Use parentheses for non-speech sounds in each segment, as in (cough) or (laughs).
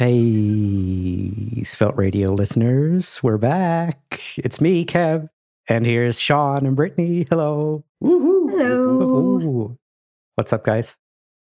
Hey, Svelte Radio listeners, we're back. It's me, Kev, and here's Sean and Brittany. Hello. Woohoo. Hello. Ooh. What's up, guys?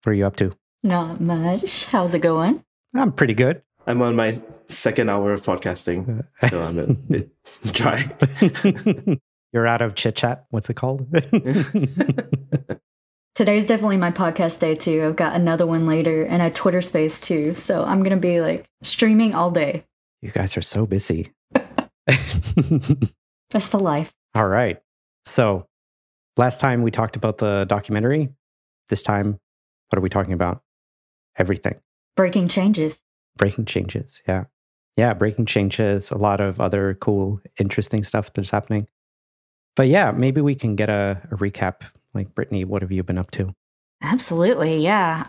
What are you up to? Not much. How's it going? I'm pretty good. I'm on my second hour of podcasting, so I'm a (laughs) bit dry. (laughs) You're out of chit chat. What's it called? (laughs) Today's definitely my podcast day too. I've got another one later and a Twitter space too. So I'm going to be like streaming all day. you guys are so busy. (laughs) That's the life. All right. So, last time we talked about the documentary. This time, what are we talking about? Everything. Breaking changes. Breaking changes. Yeah. Yeah. Breaking changes. A lot of other cool, interesting stuff that's happening. But yeah, maybe we can get a, a recap. Like, Brittany, what have you been up to? Absolutely. Yeah.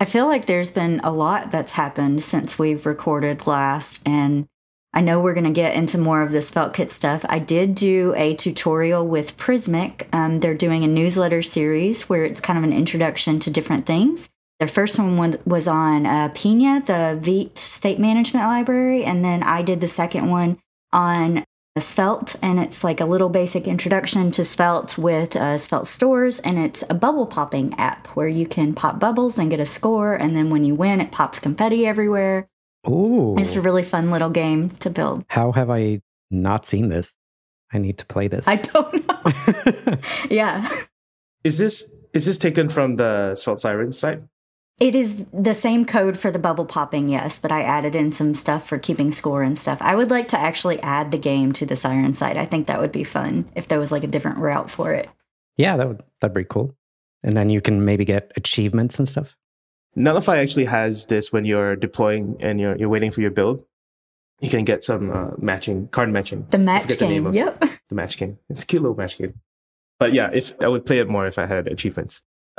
I feel like there's been a lot that's happened since we've recorded last. And I know we're going to get into more of this SvelteKit stuff. I did do a tutorial with Prismic. Um, they're doing a newsletter series where it's kind of an introduction to different things. Their first one was on uh, Pinia, the Veet State Management Library. And then I did the second one on Svelte, and it's like a little basic introduction to Svelte with uh, Svelte stores, and it's a bubble popping app where you can pop bubbles and get a score, and then when you win, it pops confetti everywhere. Ooh. It's a really fun little game to build. How have I not seen this? I need to play this. I don't know. (laughs) yeah, Is this is this taken from the Svelte Sirens site? It is the same code for the bubble popping, yes, but I added in some stuff for keeping score and stuff. I would like to actually add the game to the Siren site. I think that would be fun if there was like a different route for it. yeah, that would that'd be cool. And then you can maybe get achievements and stuff. Netlify actually has this when you're deploying and you're you're waiting for your build. You can get some uh, matching card matching. The match forget the name game. of Yep. (laughs) the match game. It's a cute little match game. But yeah, if I would play it more if I had achievements. (laughs)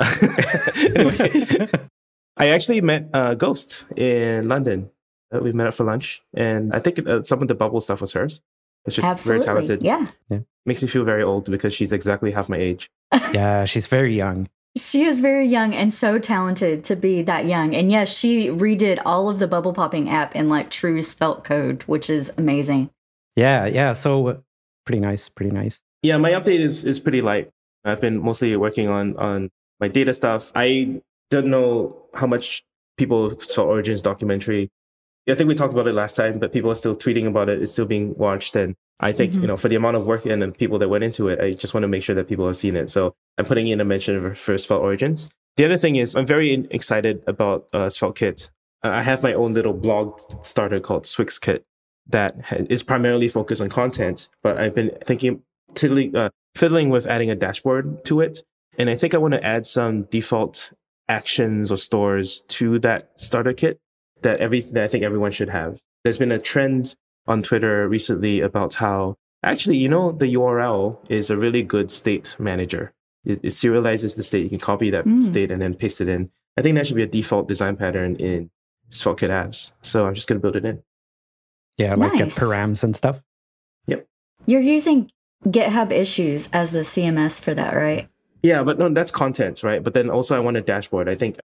anyway, (laughs) I actually met uh, Ghost in London. Uh, we met up for lunch, and I think uh, some of the bubble stuff was hers. It's just Absolutely. very talented. Yeah. yeah. Makes me feel very old because she's exactly half my age. (laughs) yeah, she's very young. She is very young and so talented to be that young. And yes, she redid all of the bubble popping app in like true Svelte code, which is amazing. Yeah, yeah. So uh, pretty nice, pretty nice. Yeah, my update is is pretty light. I've been mostly working on on my data stuff. I don't know how much people saw Origins documentary. I think we talked about it last time, but people are still tweeting about it. It's still being watched, and I think Mhm. you know for the amount of work and the people that went into it, I just want to make sure that people have seen it. So I'm putting in a mention of first Svelte Origins. The other thing is I'm very excited about uh, Svelte Kit. Uh, I have my own little blog starter called SwyxKit that ha- is primarily focused on content, but I've been thinking tiddling, uh, fiddling with adding a dashboard to it. And I think I want to add some default actions or stores to that starter kit that every that I think everyone should have. There's been a trend on Twitter recently about how actually, you know, the URL is a really good state manager. It, it serializes the state. You can copy that Mm. state and then paste it in. I think that should be a default design pattern in SvelteKit apps. So I'm just going to build it in. Yeah, like get Nice. params and stuff. Yep. You're using GitHub issues as the CMS for that, right? Yeah, but no, that's content, right? But then also I want a dashboard. I think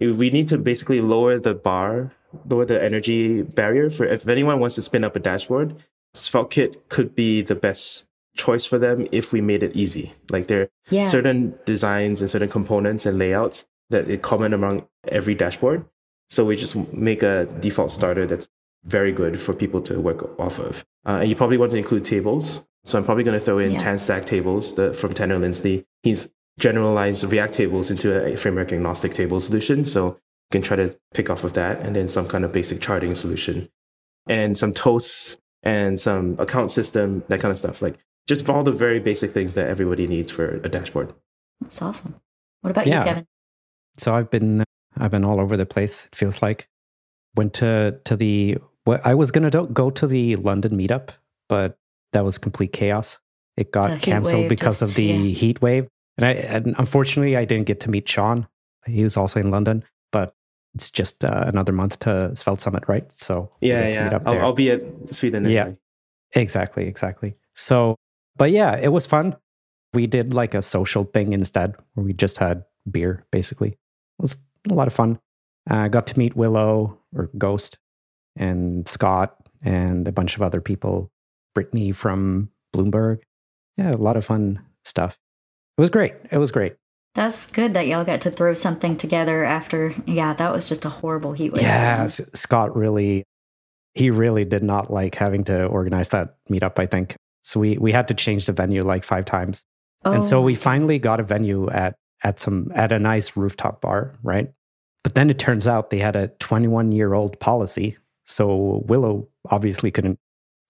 we need to basically lower the bar, lower the energy barrier for if anyone wants to spin up a dashboard, SvelteKit could be the best choice for them if we made it easy. Like there are Yeah. certain designs and certain components and layouts that are common among every dashboard. So we just make a default starter that's very good for people to work off of. Uh, and you probably want to include tables. So I'm probably going to throw in Yeah. stack tables the, from Tanner Linsley. He's generalized React tables into a framework agnostic table solution. So you can try to pick off of that and then some kind of basic charting solution and some toasts and some account system, that kind of stuff. Like just for all the very basic things that everybody needs for a dashboard. That's awesome. What about Yeah. you, Kevin? So I've been I've been all over the place. It feels like went to to the well, I was gonna do, go to the London meetup, but that was complete chaos. It got canceled wave because of the yeah. heat wave, and I and unfortunately I didn't get to meet Sean. He was also in London, but it's just uh, another month to Svelte Summit, right? So Yeah, yeah. up I'll. I'll be at Sweden. Yeah. Anyway. Exactly, exactly. So, but yeah, it was fun. We did like a social thing instead, where we just had beer. Basically, it was a lot of fun. I got to meet Willow or Ghost and Scott and a bunch of other people, Brittany from Bloomberg. Yeah, a lot of fun stuff. It was great. It was great. That's good that y'all got to throw something together after. Yeah, that was just a horrible heat wave. Yeah, Scott really, he really did not like having to organize that meetup. I think so. We we had to change the venue like five times, Oh, and so we oh. finally got a venue at at some at a nice rooftop bar, right? But then it turns out they had a 21 year old policy, so Willow obviously couldn't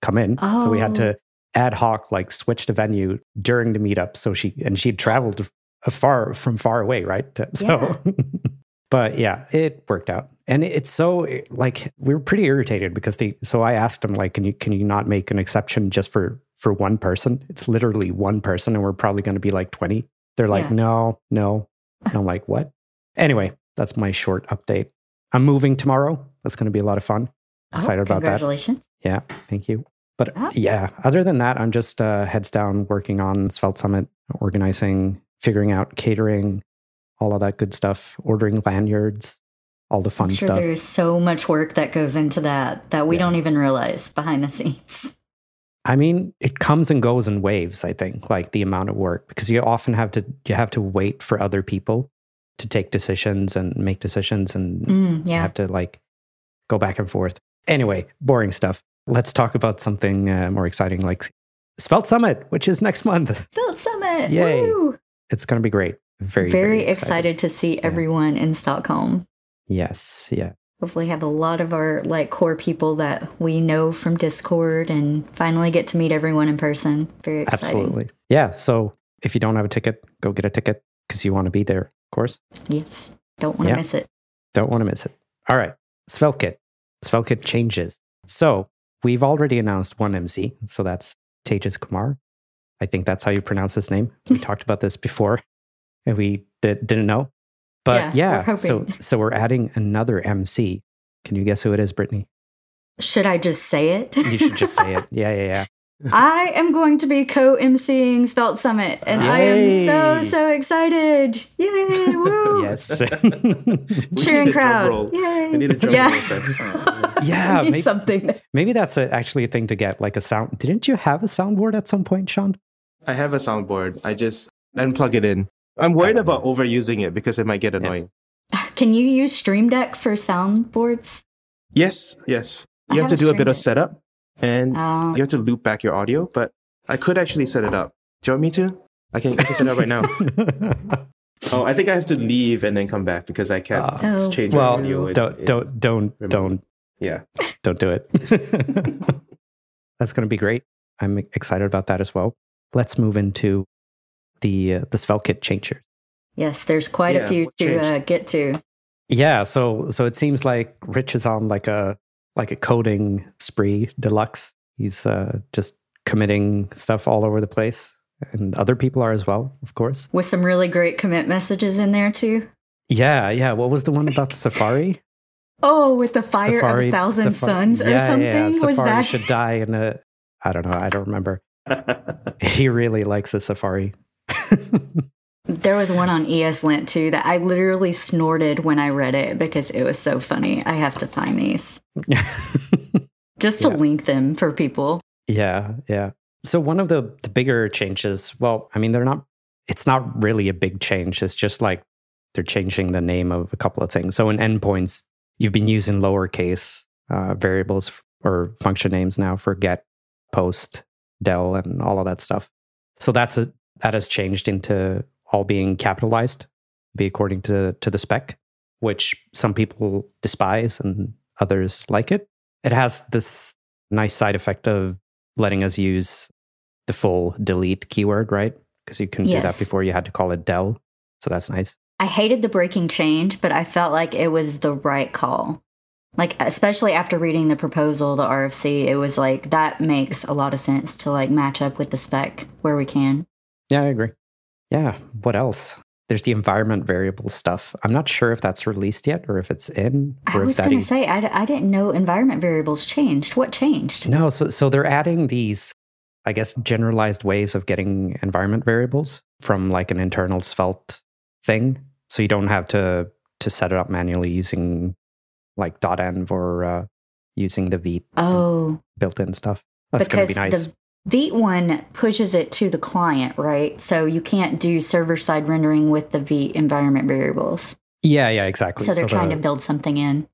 come in. So we had Oh. to ad hoc like switched the venue during the meetup. So she and she'd traveled far from far away, right? (laughs) So, (laughs) but yeah, it worked out, and it's so like we were pretty irritated because they. So I asked them like, can you can you not make an exception just for for one person? It's literally one person, and we're probably going to be like twenty. They're like, Yeah. no, no. And I'm like, what? Anyway, that's my short update. I'm moving tomorrow. That's going to be a lot of fun. Oh, Excited about that. Congratulations. Yeah, thank you. But Yeah. yeah, other than that, I'm just uh, heads down working on Svelte Summit, organizing, figuring out catering, all of that good stuff, ordering lanyards, all the fun I'm sure stuff. there's so much work that goes into that that we Yeah. don't even realize behind the scenes. (laughs) I mean, it comes and goes in waves, I think, like the amount of work because you often have to you have to wait for other people to take decisions and make decisions and Mm, yeah. have to like go back and forth. Anyway, boring stuff. Let's talk about something uh, more exciting like Svelte Summit, which is next month. (laughs) Build Summit. Yay. Woo! It's going to be great. Very, Very, very, excited to see everyone in Stockholm. Yes. Yeah. Hopefully, have a lot of our like core people that we know from Discord, and finally get to meet everyone in person. Very exciting. Absolutely. Yeah. So if you don't have a ticket, go get a ticket because you want to be there, of course. Yes. Don't want to Yeah. miss it. Don't want to miss it. All right. SvelteKit. SvelteKit changes. So we've already announced one MC. So that's Tejas Kumar. I think that's how you pronounce his name. We (laughs) talked about this before and we did, didn't know. But Yeah, yeah, so so we're adding another MC. Can you guess who it is, Brittany? Should I just say it? You should just say it. (laughs) Yeah, yeah, yeah. I am going to be co-emceeing Svelte Summit, and I am so so excited! Yay! (laughs) Woo! Yes. (laughs) Cheering crowd! roll. Yay! I need a drum yeah. roll effect. (laughs) yeah, I need maybe, something. maybe that's a, actually a thing to get, like a sound. Didn't you have a soundboard at some point, Sean? I have a soundboard. I just didn't plug it in. I'm worried about overusing it because it might get annoying. (sighs) Can you use Stream Deck for soundboards? Yes, yes. I You have have to do a bit Stream of setup and Um, you have to loop back your audio, but I could actually set it up. Do you want me to? I can, I can set it up right now. (laughs) Oh, I think I have to leave and then come back because I can't. Oh. change well, my audio. in- don't don't don't remote. don't Yeah. don't do it. (laughs) That's going to be great. I'm excited about that as well. Let's move into the uh, the SvelteKit changer. yes, there's quite a few to uh, get to. Yeah, so so it seems like Rich is on like a like a coding spree deluxe. He's uh, just committing stuff all over the place, and other people are as well, of course. With some really great commit messages in there too. Yeah, yeah. What was the one about the (laughs) Safari? Oh, with the fire of a thousand Safari- suns or yeah, something. Yeah, Was Safari that should die in a. I don't know. I don't remember. (laughs) He really likes a Safari. (laughs) There was one on ESLint too that I literally snorted when I read it because it was so funny. I have to find these (laughs) just to Yeah. link them for people. yeah, yeah. So one of the the bigger changes. Well, I mean, they're not. It's not really a big change. It's just like they're changing the name of a couple of things. So in endpoints, you've been using lowercase uh, variables f- or function names now for get, post, del, and all of that stuff. So that's a that has changed into all being capitalized, be according to to the spec, which some people despise and others like it. It has this nice side effect of letting us use the full delete keyword, right? Because you can do that before you had to call it del. So that's nice. I hated the breaking change, but I felt like it was the right call. Like especially after reading the proposal, the RFC, it was like that makes a lot of sense to like match up with the spec where we can. Yeah, I agree. Yeah. What else? There's the environment variable stuff. I'm not sure if that's released yet or if it's in I was going to say I didn't know environment variables changed. What changed? No, so so they're adding these, I guess, generalized ways of getting environment variables from like an internal Svelte thing. So you don't have to to set it up manually using like .env or uh, using the Vite Oh, built-in stuff. That's going to be nice. the Vite one pushes it to the client, right? So you can't do server side rendering with the Vite environment variables. yeah, yeah, exactly. So they're trying the- to build something in.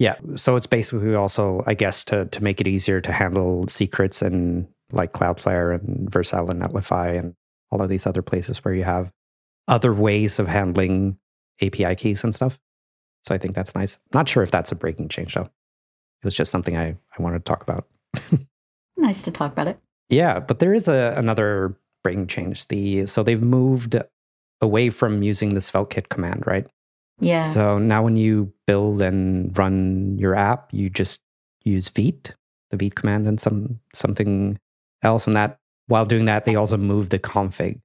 Yeah, so it's basically also, I guess, to to make it easier to handle secrets and like Cloudflare and Vercel and Netlify and all of these other places where you have other ways of handling API keys and stuff. So I think that's nice. Not sure if that's a breaking change though. It was just something I I wanted to talk about. (laughs) Nice to talk about it. Yeah, but there is a, another breaking change. The so they've moved away from using the SvelteKit command, right? Yeah. So now when you build and run your app, you just use Vite, the Vite command, and some something else. And that while doing that, they also move the config.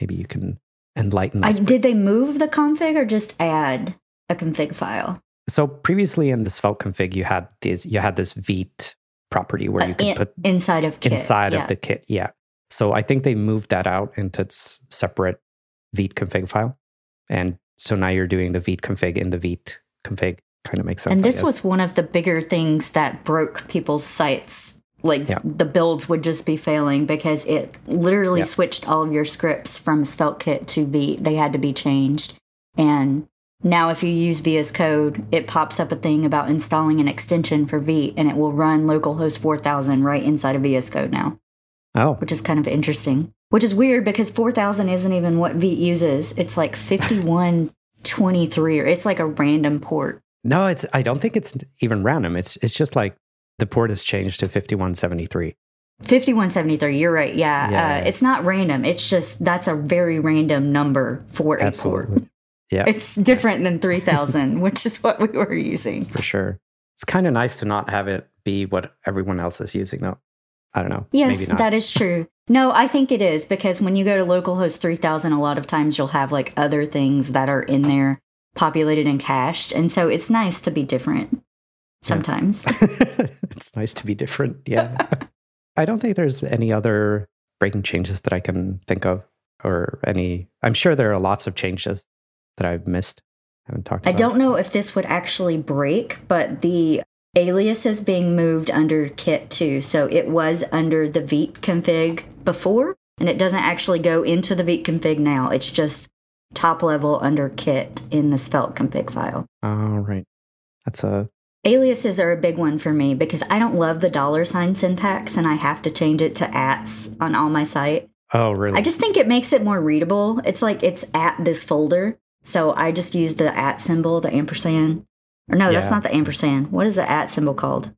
Maybe you can enlighten I, did they move the config or just add a config file? so previously in the Svelte config, you had this you had this Vite property where Uh, you could in- put inside of Kit. inside yeah. of the kit. Yeah. So I think they moved that out into its separate Vite config file. And so now you're doing the Vite config in the Vite config. Kind of makes sense. And this was one of the bigger things that broke people's sites. Like Yeah. the builds would just be failing because it literally Yeah. switched all of your scripts from SvelteKit to Vite. They had to be changed. And now if you use VS Code, it pops up a thing about installing an extension for V and it will run localhost 4000 right inside of VS Code now, Oh, which is kind of interesting. Which is weird because 4000 isn't even what V uses. It's like (laughs) 5123 or it's like a random port. No, it's. I don't think it's even random. It's. It's just like the port has changed to fifty one seventy three. 5173 you're right yeah, Yeah. Uh, it's not random it's just that's a very random number for a port Absolutely. Yeah, it's different than 3000 (laughs) which is what we were using for sure. It's kind of nice to not have it be what everyone else is using, though. I don't know. yes Maybe not. that is true no i think it is because when you go to localhost 3000 a lot of times you'll have like other things that are in there populated and cached and so it's nice to be different sometimes (laughs) it's nice to be different. Yeah. (laughs) I don't think there's any other breaking changes that I can think of, or any. I'm sure there are lots of changes that I've missed. I haven't talked. I don't know if this would actually break, but the alias is being moved under Kit too. So it was under the Vite config before, and it doesn't actually go into the Vite config now. It's just top level under Kit in the Svelte config file. All right. That's a. Aliases are a big one for me because I don't love the dollar sign syntax and I have to change it to ats on all my site. Oh, really? I just think it makes it more readable. It's like it's at this folder. So I just use the at symbol, the ampersand. Or no, that's not the ampersand. What is the at symbol called?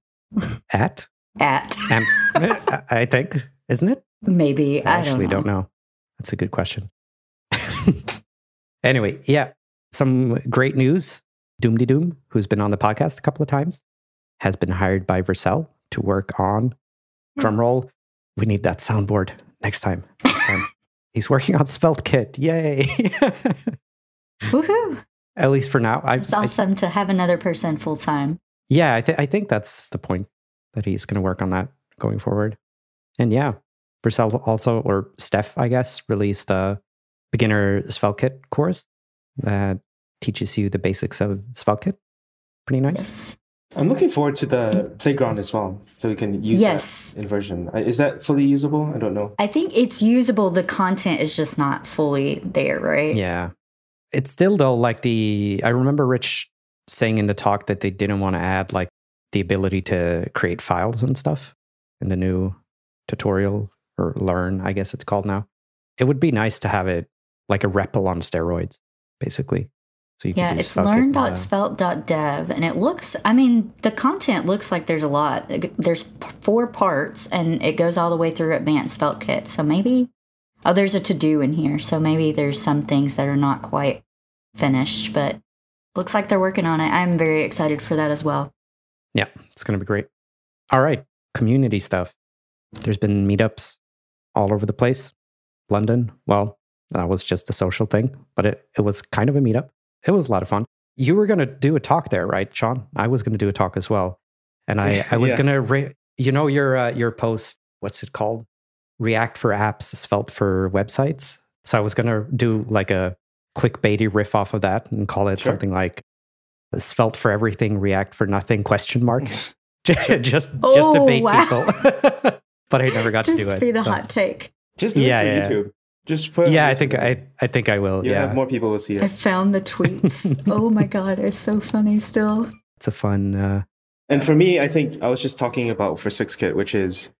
at. At. Am- I think, isn't it? Maybe. I I, actually don't don't know. know. That's a good question. (laughs) anyway, yeah, some great news. Dummdidumm, who's been on the podcast a couple of times, has been hired by Vercel to work on Hmm. drumroll. We need that soundboard next time. Next time. (laughs) He's working on SvelteKit. Yay. (laughs) Woohoo. At least for now. I, It's I- awesome to have another person full time. yeah, I, th- I think that's the point that he's going to work on that going forward. And yeah, Vercel also, or Steph, I guess, released the beginner SvelteKit course that teaches you the basics of SvelteKit. Pretty nice. Yes. I'm looking forward to the playground as well, so we can use Yes. that in version. Is that fully usable? I don't know. I think it's usable. The content is just not fully there, right? Yeah. It's still though like the I remember Rich saying in the talk that they didn't want to add like the ability to create files and stuff in the new tutorial or learn, I guess it's called now. It would be nice to have it like a REPL on steroids, basically. So you Yeah, it's learn.svelte.dev, and it looks, I mean, the content looks like there's a lot. There's four parts, and it goes all the way through advanced Svelte kit. So maybe, oh, there's a to do in here. So maybe there's some things that are not quite finished, but looks like they're working on it. I'm very excited for that as well. Yeah, it's going to be great. All right, community stuff. There's been meetups all over the place. London, well, that was just a social thing, but it, it was kind of a meetup. It was a lot of fun. You were going to do a talk there, right, Sean? I was going to do a talk as well. And I, I was (laughs) Yeah. going to, re- you know, your, uh, your post, what's it called? React for apps, Svelte for websites. So I was going to do like a clickbaity riff off of that and call it Sure. something like Svelte for everything, React for nothing, question mark (laughs) (laughs) just just to Oh, bait wow. people. (laughs) but I never got to do Just it. be the so. hot take. Just do Yeah, it yeah. YouTube. Just put it on Yeah, I think I I think I will. You yeah, have more people will see it. I found the tweets. oh my god, it's so funny still. it's a fun. Uh, And for me, I think I was just talking about for SwyxKit, which is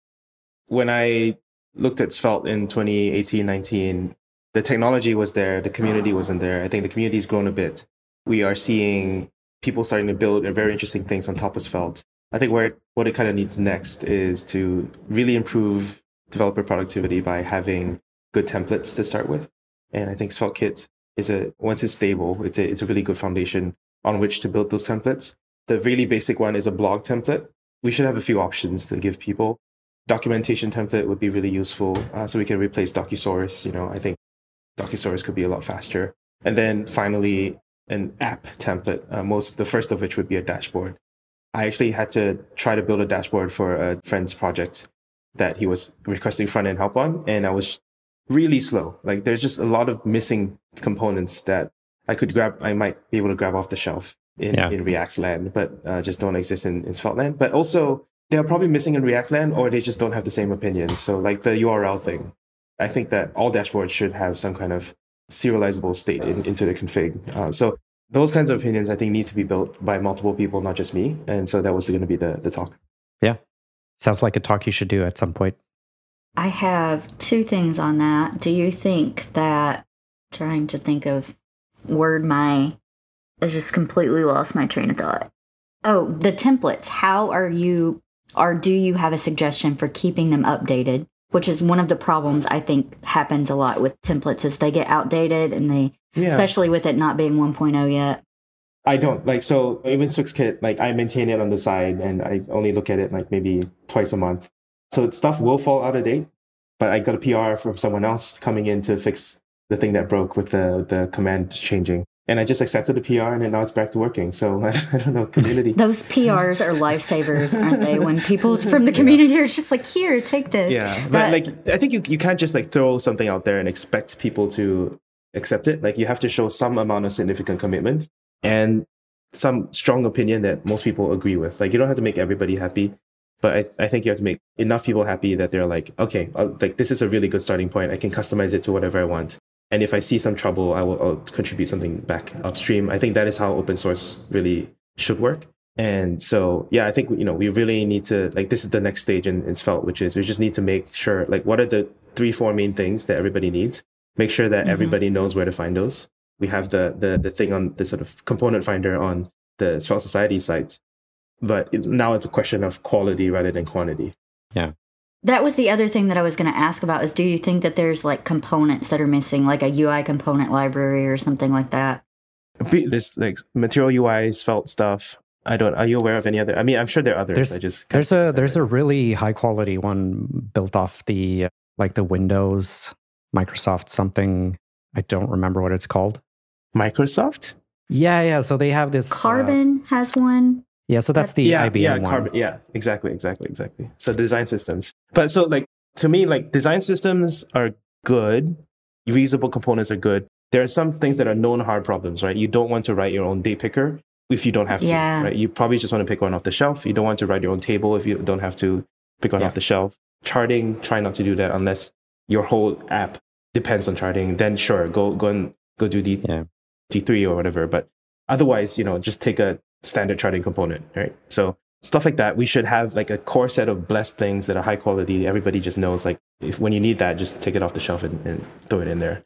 when I looked at Svelte in 2018, 19, the technology was there, the community wasn't there. I think the community's grown a bit. We are seeing people starting to build very interesting things on top of Svelte. I think where what it kind of needs next is to really improve developer productivity by having good templates to start with. And I think SvelteKit is a once it's stable, it's a it's a really good foundation on which to build those templates. The really basic one is a blog template. We should have a few options to give people. Documentation template would be really useful, uh, so we can replace Docusaurus. You know, I think Docusaurus could be a lot faster. And then finally, an app template. Uh, most the first of which would be a dashboard. I actually had to try to build a dashboard for a friend's project that he was requesting front end help on, and I was really slow. Like there's just a lot of missing components that I could grab. I might be able to grab off the shelf in, Yeah. in React's land, but uh, just don't exist in, in Svelte land. But also they're probably missing in React land, or they just don't have the same opinions. So like the URL thing, I think that all dashboards should have some kind of serializable state in, into the config. Uh, so those kinds of opinions I think need to be built by multiple people, not just me. And so that was going to be the the talk. Yeah. Sounds like a talk you should do at some point. I have two things on that. Do you think that trying to think of word my I just completely lost my train of thought. Oh, the templates. How are you or do you have a suggestion for keeping them updated? Which is one of the problems I think happens a lot with templates is they get outdated and they Yeah. especially with it not being 1.0 yet. I don't like so even SwyxKit, like I maintain it on the side and I only look at it like maybe twice a month. So stuff will fall out of date, but I got a PR from someone else coming in to fix the thing that broke with the the command changing. And I just accepted the PR and then now it's back to working. So (laughs) I, don't know, community. Those PRs are lifesavers, aren't they? When people (laughs) from the community are just like, here, take this. yeah. But That- like I think you, you can't just like throw something out there and expect people to accept it. Like you have to show some amount of significant commitment and some strong opinion that most people agree with. Like you don't have to make everybody happy, but I, I think you have to make enough people happy that they're like, okay, uh, like this is a really good starting point. I can customize it to whatever I want. And if I see some trouble, I will I'll contribute something back upstream. I think that is how open source really should work. And so, yeah, I think you know we really need to like this is the next stage in, in Svelte, which is we just need to make sure like what are the three four main things that everybody needs. Make sure that Mhm. everybody knows where to find those. We have the the the thing on the sort of component finder on the Svelte Society site, but now it's a question of quality rather than quantity. That was the other thing that I was going to ask about is do you think that there's like components that are missing, like a UI component library or something like that? Be- This like material UI, Svelte stuff. I don't. Are you aware of any other? I mean, I'm sure there are others. There's I just there's a there's it. a really high quality one built off the uh, like the Windows Microsoft something. I don't remember what it's called. Microsoft. Yeah, yeah. So they have this uh, Carbon has one. Yeah, so that's the yeah, IBM yeah, one. Carbon, yeah, exactly, exactly, exactly. So design systems, but so like to me, like design systems are good, reusable components are good. There are some things that are known hard problems, right? You don't want to write your own date picker if you don't have to, Yeah. right? You probably just want to pick one off the shelf. You don't want to write your own table if you don't have to pick one Yeah. off the shelf. Charting, try not to do that unless your whole app depends on charting. Then sure, go go and go do D Yeah. D3 or whatever. But otherwise, you know, just take a standard charting component, right? So stuff like that, we should have like a core set of blessed things that are high quality. Everybody just knows like if when you need that, just take it off the shelf and, and throw it in there.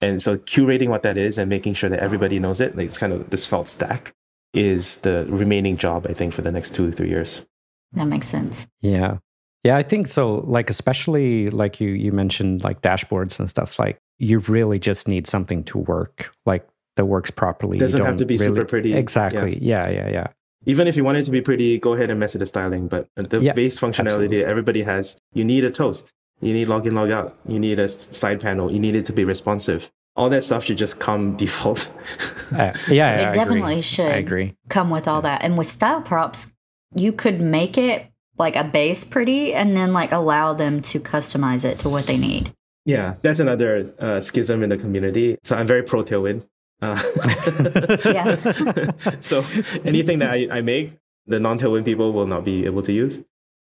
And so curating what that is and making sure that everybody knows it, like it's kind of this Svelte stack is the remaining job, I think, for the next two, three years. That makes sense. Yeah. Yeah, I think so. Like especially like you you mentioned like dashboards and stuff like you really just need something to work like that works properly. You Doesn't have don't to be super pretty. Exactly. Yeah, yeah, yeah. Even if you want it to be pretty, go ahead and mess with the styling. But the Yeah, base functionality absolutely. everybody has, you need a toast. You need log in, log out. You need a side panel. You need it to be responsive. All that stuff should just come (laughs) default. Uh, (laughs) yeah, It I agree. definitely should. I agree. Come with all that. And with style props, you could make it like a base pretty and then like allow them to customize it to what they need. yeah, that's another uh, schism in the community. So I'm very pro Tailwind. Uh, Yeah. (laughs) so anything that I, I make, the non-tailwind people will not be able to use.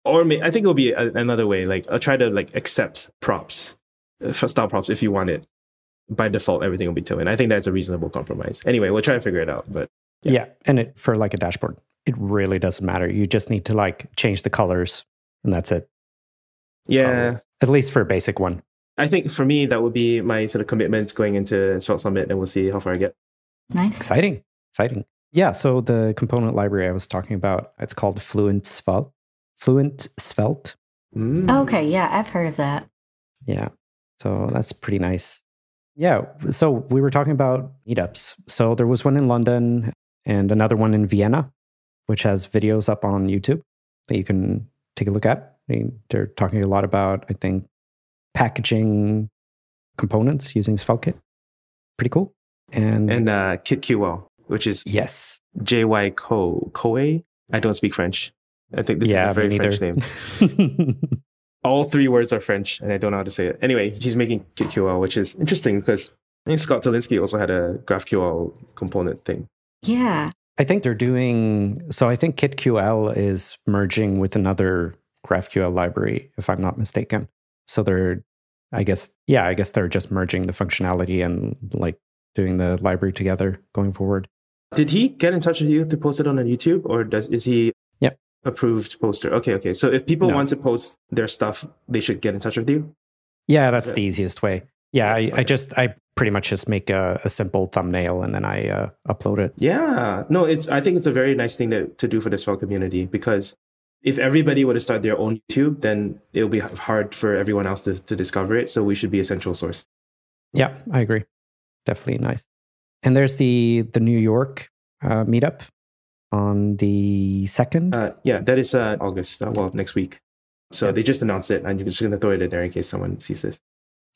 Or may, I think it'll be a, another way. Like I'll try to like accept props, uh, for style props if you want it. By default, everything will be tailwind. I think that's a reasonable compromise. Anyway, we'll try and figure it out. But yeah, yeah and it, for like a dashboard, it really doesn't matter. You just need to like change the colors, and that's it. Yeah, um, at least for a basic one. I think for me, that would be my sort of commitment going into Svelte Summit, and we'll see how far I get. Nice, exciting, exciting. Yeah. So the component library I was talking about, it's called Fluent Svelte. Fluent Svelte. Mm. Okay, yeah, I've heard of that. Yeah. So that's pretty nice. Yeah. So we were talking about meetups. So there was one in London and another one in Vienna, which has videos up on YouTube that you can take a look at. I mean, they're talking a lot about, I think, packaging components using SvelteKit. Pretty cool. And and uh, KitQL, which is yes, JY Co Koe. I don't speak French. I think this yeah, is a very French name. (laughs) All three words are French, and I don't know how to say it. Anyway, he's making KitQL, which is interesting because I think Scott Tolinski also had a GraphQL component thing. Yeah. I think they're doing so. I think KitQL is merging with another GraphQL library, if I'm not mistaken. So they're, I guess, yeah, I guess they're just merging the functionality and like doing the library together going forward. Did he get in touch with you to post it on YouTube, or does is he Yep. approved poster. Okay, okay. So if people no. want to post their stuff, they should get in touch with you. Yeah, that's the easiest way. Yeah, I, I, just I pretty much just make a, a simple thumbnail and then I uh, upload it. Yeah, no, it's I think it's a very nice thing to, to do for the Svelte community because if everybody were to start their own YouTube, then it'll be hard for everyone else to, to discover it. So we should be a central source. Yeah, I agree. Definitely nice. And there's the the New York uh, meetup on the 2nd? Uh, yeah, that is uh, August. Uh, well, next week. So they just announced it. I'm just going to throw it in there in case someone sees this.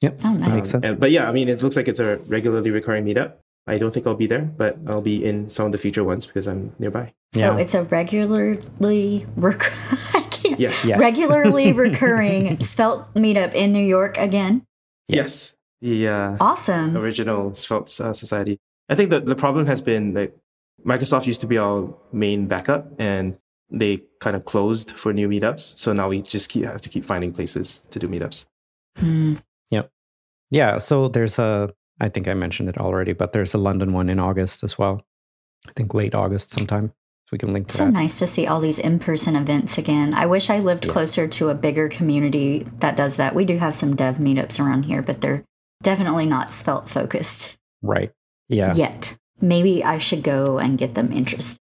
Yep. Oh, nice. makes sense. And, but yeah, I mean, it looks like it's a regularly recurring meetup. I don't think I'll be there, but I'll be in some of the future ones because I'm nearby. So yeah. it's a regularly rec- (laughs) yes. yes. regularly (laughs) recurring Svelte meetup in New York again. Yes, the uh, awesome original Svelte uh, Society. I think that the problem has been that Microsoft used to be our main backup and they kind of closed for new meetups. So now we just keep, have to keep finding places to do meetups. Mm. Yep. Yeah. So there's a, I think I mentioned it already, but there's a London one in August as well. I think late August sometime. So we can link to that. so that. nice to see all these in person events again. I wish I lived yeah. closer to a bigger community that does that. We do have some dev meetups around here, but they're definitely not svelte focused. Right. Yeah. Yet maybe I should go and get them interested.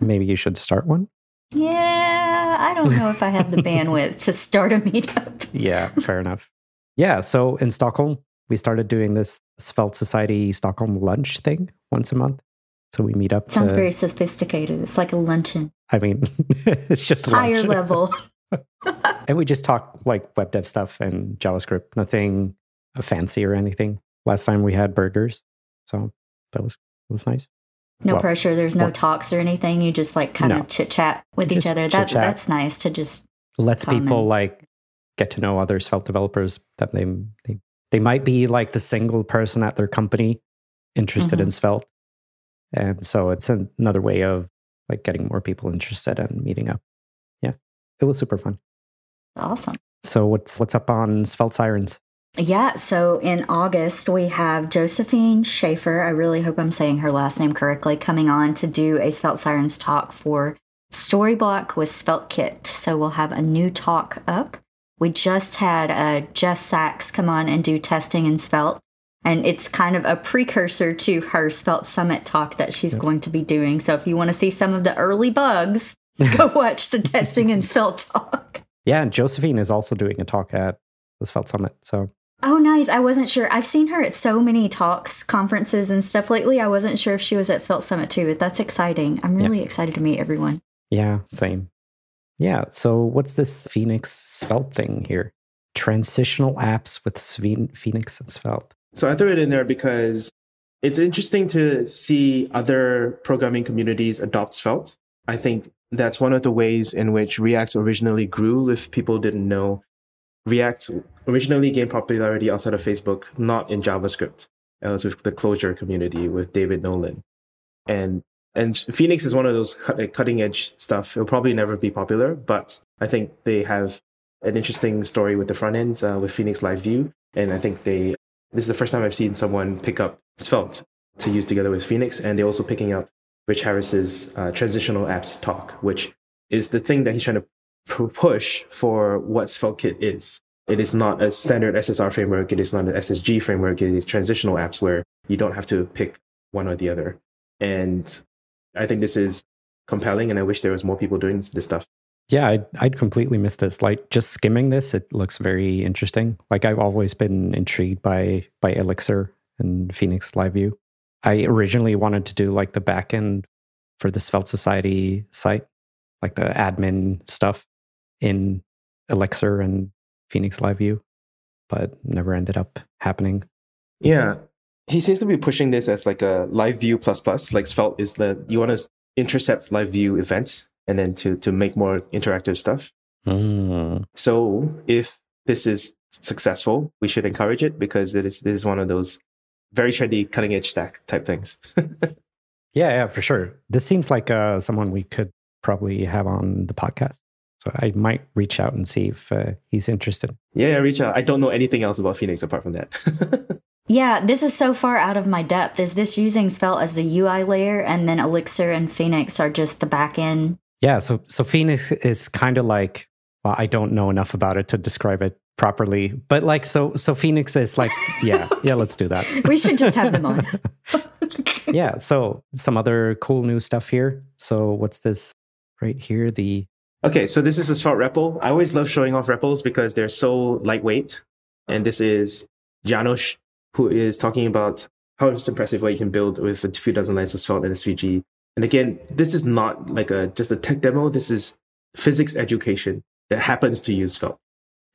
Maybe you should start one? Yeah, I don't know if I have the (laughs) bandwidth to start a meetup. yeah, fair enough. Yeah, so in Stockholm, we started doing this Svelte Society Stockholm lunch thing once a month. So we meet up. Sounds to, very sophisticated. It's like a luncheon. I mean, (laughs) it's just higher level. (laughs) (laughs) and we just talk like web dev stuff and JavaScript, nothing fancy or anything. Last time we had burgers. So that was was nice. No well, pressure. There's no talks or anything. You just like kind no. of chit chat with just each other. That that's nice to just lets people and... like get to know other Svelte developers that they, they they might be like the single person at their company interested mm-hmm. in Svelte, and so it's another way of like getting more people interested and meeting up. Yeah, it was super fun. Awesome. So what's what's up on Svelte Sirens? Yeah, so in August, we have Josefine Schaefer. I really hope I'm saying her last name correctly, coming on to do a Svelte Sirens talk for Storyblok with SvelteKit. So we'll have a new talk up. We just had uh, Jess Sachs come on and do testing in Svelte. And it's kind of a precursor to her Svelte Summit talk that she's going to be doing. So if you want to see some of the early bugs, (laughs) go watch the testing in Svelte talk. Yeah, and Josefine is also doing a talk at the Svelte Summit. So Oh, nice. I wasn't sure. I've seen her at so many talks, conferences, and stuff lately. I wasn't sure if she was at Svelte Summit too, but that's exciting. I'm really yeah. excited to meet everyone. Yeah, same. Yeah. So, what's this Phoenix Svelte thing here? Transitional apps with Phoenix and Svelte. So, I threw it in there because it's interesting to see other programming communities adopt Svelte. I think that's one of the ways in which React originally grew if people didn't know React originally gained popularity outside of Facebook, not in JavaScript. It was with the Clojure community with David Nolen. And And Phoenix is one of those cutting edge stuff. It'll probably never be popular, but I think they have an interesting story with the front end uh, with Phoenix Live View. And I think they, this is the first time I've seen someone pick up Svelte to use together with Phoenix. And they're also picking up Rich Harris's uh, transitional apps talk, which is the thing that he's trying to push for what SvelteKit is. It is not a standard SSR framework. It is not an SSG framework. It is transitional apps where you don't have to pick one or the other. And I think this is compelling, and I wish there was more people doing this stuff. Yeah, I'd, I'd completely missed this. Like just skimming this, it looks very interesting. Like I've always been intrigued by by Elixir and Phoenix Live View. I originally wanted to do like the backend for the Svelte Society site, like the admin stuff in Elixir and Phoenix Live View, but never ended up happening. Yeah. He seems to be pushing this as like a live view plus plus. Like Svelte is the you want to intercept live view events and then to to make more interactive stuff. Mm. So if this is successful, we should encourage it because it is this is one of those very trendy cutting edge stack type things. (laughs) yeah, yeah, for sure. This seems like uh, someone we could probably have on the podcast. So I might reach out and see if uh, he's interested. Yeah, reach out. I don't know anything else about Phoenix apart from that. (laughs) yeah, this is so far out of my depth. Is this using Svelte as the UI layer and then Elixir and Phoenix are just the backend? Yeah, so so Phoenix is kind of like well, I don't know enough about it to describe it properly, but like so so Phoenix is like (laughs) yeah yeah let's do that. we should just have them on. (laughs) yeah, so some other cool new stuff here. So what's this right here? The Okay, so this is a Svelte REPL. I always love showing off REPLs because they're so lightweight. And this is Janos, who is talking about how it's impressive what you can build with a few dozen lines of Svelte and SVG. And again, this is not like a just a tech demo. This is physics education that happens to use Svelte.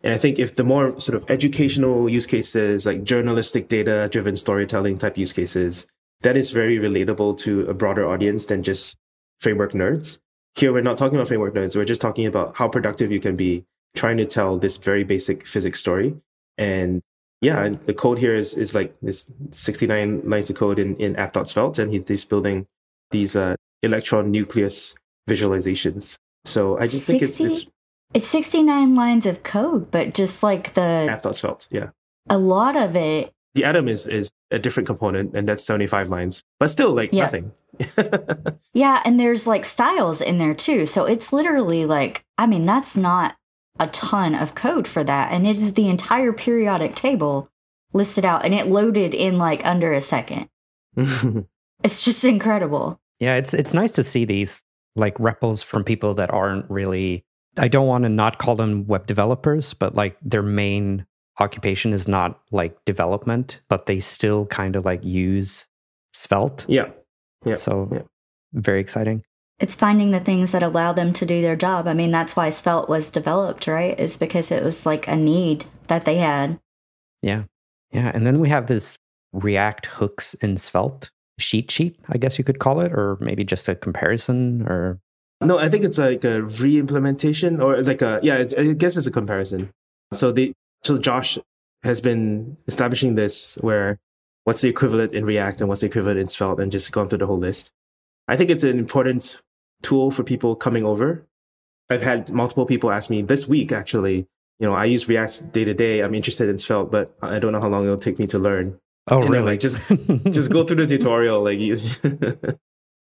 And I think if the more sort of educational use cases, like journalistic data driven storytelling type use cases, that is very relatable to a broader audience than just framework nerds. Here, we're not talking about framework nerds. We're just talking about how productive you can be trying to tell this very basic physics story. And yeah, the code here is, is like this 69 lines of code in, in app.svelte, and he's, he's building these uh, electron nucleus visualizations. So I just 60, think it's, it's it's 69 lines of code, but just like the app.svelte, yeah. A lot of it the atom is is a different component and that's 75 lines but still like yeah. nothing (laughs) yeah and there's like styles in there too so it's literally like i mean that's not a ton of code for that and it is the entire periodic table listed out and it loaded in like under a second (laughs) it's just incredible yeah it's it's nice to see these like REPLs from people that aren't really i don't want to not call them web developers but like their main occupation is not like development, but they still kind of like use Svelte. Yeah. Yeah. So yeah. very exciting. It's finding the things that allow them to do their job. I mean, that's why Svelte was developed, right? Is because it was like a need that they had. Yeah. Yeah. And then we have this React hooks in Svelte sheet sheet, I guess you could call it, or maybe just a comparison or no, I think it's like a re-implementation or like a yeah. I guess it's a comparison. So the so Josh has been establishing this where what's the equivalent in React and what's the equivalent in Svelte and just going through the whole list. I think it's an important tool for people coming over. I've had multiple people ask me this week actually, you know, I use React day to day. I'm interested in Svelte, but I don't know how long it'll take me to learn. Oh, and really? Like just (laughs) just go through the tutorial. Like, (laughs)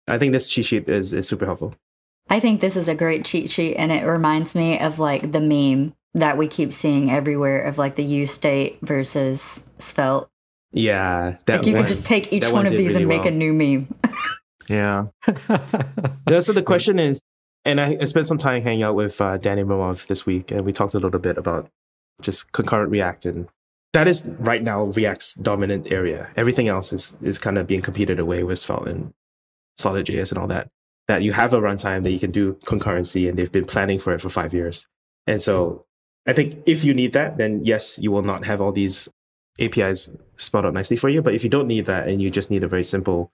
I think this cheat sheet is, is super helpful. I think this is a great cheat sheet, and it reminds me of like the meme that we keep seeing everywhere of like the useState versus Svelte. Yeah, that like you one, could just take each one, one of these really and make well. a new meme. (laughs) yeah. (laughs) yeah. So the question is, and I, I spent some time hanging out with uh, Danny Momov this week, and we talked a little bit about just concurrent React, and that is right now React's dominant area. Everything else is is kind of being competed away with Svelte and Solid.js and all that. That you have a runtime that you can do concurrency, and they've been planning for it for five years. And so I think if you need that, then yes, you will not have all these APIs spelled out nicely for you. But if you don't need that and you just need a very simple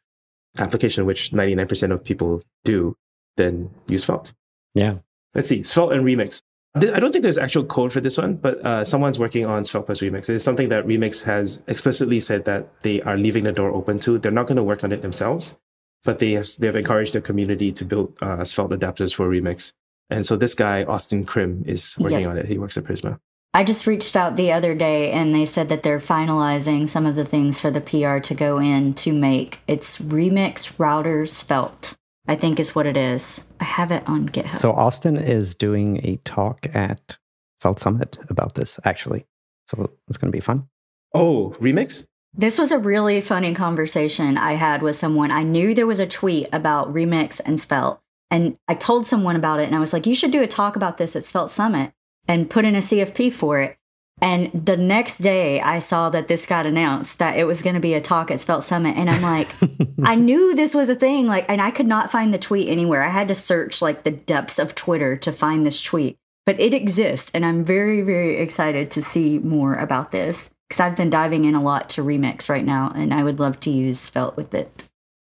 application, which 99% of people do, then use Svelte. Yeah. Let's see, Svelte and Remix. I don't think there's actual code for this one, but uh, someone's working on Svelte plus Remix. It's something that Remix has explicitly said that they are leaving the door open to. They're not going to work on it themselves, but they have, they have encouraged the community to build uh, Svelte adapters for Remix. And so this guy, Austin Crim, is working on it. He works at Prisma. I just reached out the other day and they said that they're finalizing some of the things for the PR to go in to make it's remix router Svelte, I think is what it is. I have it on GitHub. So Austin is doing a talk at Svelte Summit about this actually. So it's going to be fun. Oh, remix? This was a really funny conversation I had with someone. I knew there was a tweet about remix and Svelte. And I told someone about it and I was like, you should do a talk about this at Svelte Summit and put in a CFP for it. And the next day, I saw that this got announced that it was going to be a talk at Svelte Summit. And I'm like, (laughs) I knew this was a thing. Like, and I could not find the tweet anywhere. I had to search like the depths of Twitter to find this tweet, but it exists. And I'm very, very excited to see more about this because I've been diving in a lot to Remix right now. And I would love to use Svelte with it.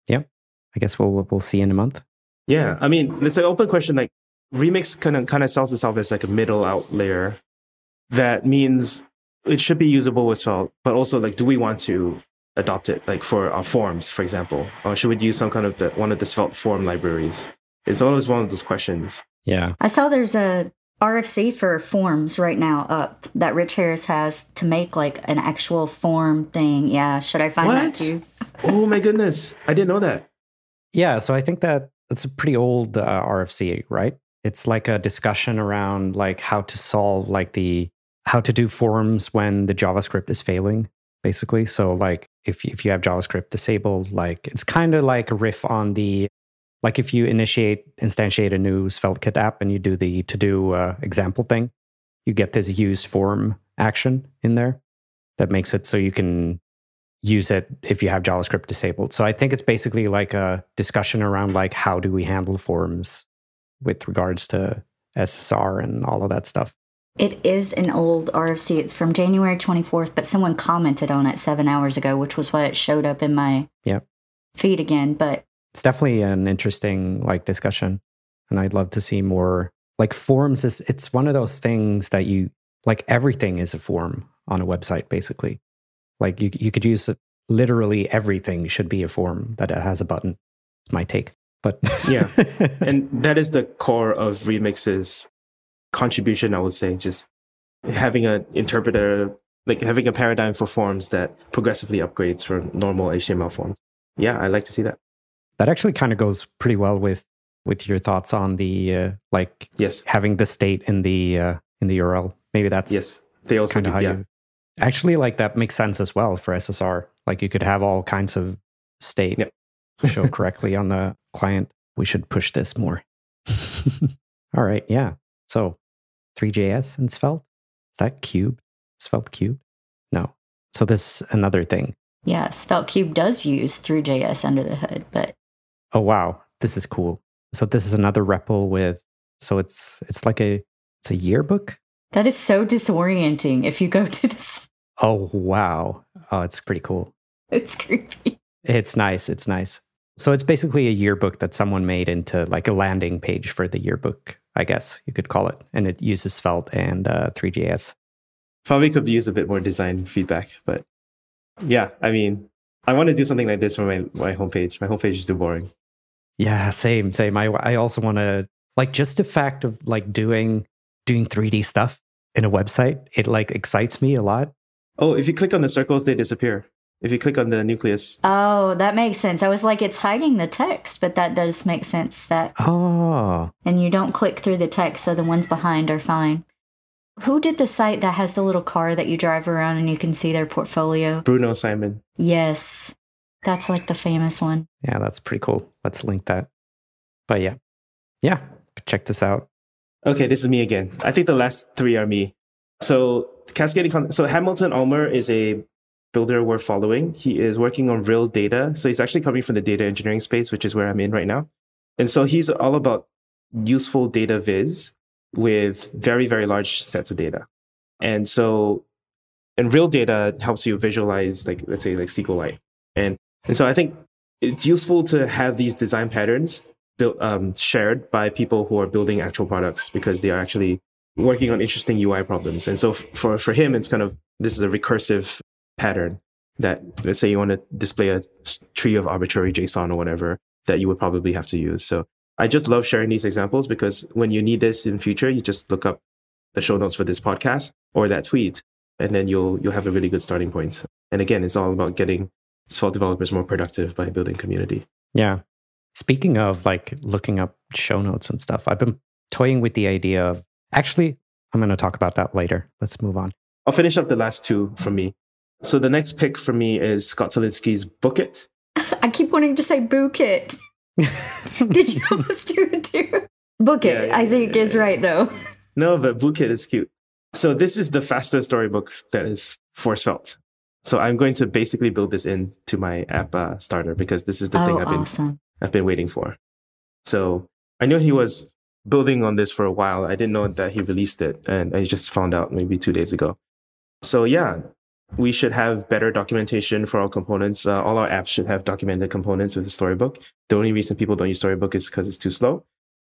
Yeah. I guess we'll, we'll see in a month. Yeah, I mean, it's an open question. Like Remix kind of kind of sells itself as like a middle out layer. That means it should be usable with Svelte, but also like, do we want to adopt it like for our forms, for example, or should we use some kind of the one of the Svelte form libraries? It's always one of those questions. Yeah, I saw there's a RFC for forms right now up that Rich Harris has to make like an actual form thing. Yeah, should I find what? that too? oh my goodness, I didn't know that. Yeah, so I think that it's a pretty old uh, RFC, right? It's like a discussion around like how to solve like the how to do forms when the JavaScript is failing, basically. So like if if you have JavaScript disabled, like it's kind of like a riff on the like if you initiate instantiate a new SvelteKit app and you do the to do uh, example thing, you get this use form action in there that makes it so you can use it if you have JavaScript disabled. So I think it's basically like a discussion around like how do we handle forms with regards to SSR and all of that stuff. It is an old RFC. It's from January 24th, but someone commented on it seven hours ago, which was why it showed up in my yep. feed again. But it's definitely an interesting like discussion. And I'd love to see more like forms is it's one of those things that you like everything is a form on a website basically. Like you you could use it, literally everything should be a form that has a button. It's my take. But yeah. (laughs) And that is the core of remixes contribution, I would say, just having an interpreter, like having a paradigm for forms that progressively upgrades from normal HTML forms. Yeah, I like to see that. That actually kind of goes pretty well with with your thoughts on the uh, like yes having the state in the uh, in the URL. Maybe that's yes. They also kind of do, how yeah. you actually like that makes sense as well for SSR. Like you could have all kinds of state Yep. Show correctly on the client. We should push this more. (laughs) all right, yeah. So Three.js and Svelte. Is that Cubed? Svelte Cubed? No. So this is another thing. yeah, Svelte Cubed does use Three.js under the hood, but Oh wow, this is cool. So this is another REPL with so it's it's like a it's a yearbook. that is so disorienting if you go to this. Oh wow. Oh, it's pretty cool. (laughs) It's creepy. It's nice. It's nice. So it's basically a yearbook that someone made into like a landing page for the yearbook, I guess you could call it. And it uses Svelte and uh, Three.js. Probably could use a bit more design feedback, but yeah, I mean, I want to do something like this for my, my homepage. My homepage is too boring. Yeah, same, same. I I also want to like just the fact of like doing doing 3D stuff in a website. It like excites me a lot. Oh, if you click on the circles, they disappear. If you click on the nucleus, Oh, that makes sense. I was like, it's hiding the text, but that does make sense that, Oh, and you don't click through the text, so the ones behind are fine. Who did the site that has the little car that you drive around and you can see their portfolio? Bruno Simon. Yes, that's like the famous one. yeah, that's pretty cool. Let's link that. But yeah, yeah, check this out. Okay, this is me again. I think the last three are me. So cascading. Con- so Hamilton Ulmer is a builder we're following. He is working on Rill Data. So he's actually coming from the data engineering space, which is where I'm in right now. And so he's all about useful data viz with very very large sets of data. And so, and Rill Data helps you visualize, like let's say like SQLite. And and so I think it's useful to have these design patterns built um, shared by people who are building actual products because they are actually working on interesting UI problems. And so for for him, it's kind of this is a recursive pattern that let's say you want to display a tree of arbitrary JSON or whatever. that you would probably have to use. So I just love sharing these examples because when you need this in future, you just look up the show notes for this podcast or that tweet, and then you'll you'll have a really good starting point. And again, it's all about getting Svelte developers more productive by building community. Yeah. Speaking of like looking up show notes and stuff, I've been toying with the idea of actually, I'm going to talk about that later. Let's move on. I'll finish up the last two from me. So the next pick for me is Scott Tolinski's Book It. (laughs) I keep wanting to say Book It. (laughs) Did you almost do it too? Book It, Yeah, yeah, I think, yeah, is right though. No, but Book It is cute. So this is the fastest storybook that is for Svelte. So I'm going to basically build this into my app uh, starter because this is the thing oh, I've been. I've been waiting for. So I knew he was building on this for a while. I didn't know that he released it, and I just found out maybe two days ago. So yeah, we should have better documentation for our components. Uh, all our apps should have documented components with the Storybook. The only reason people don't use Storybook is because it's too slow,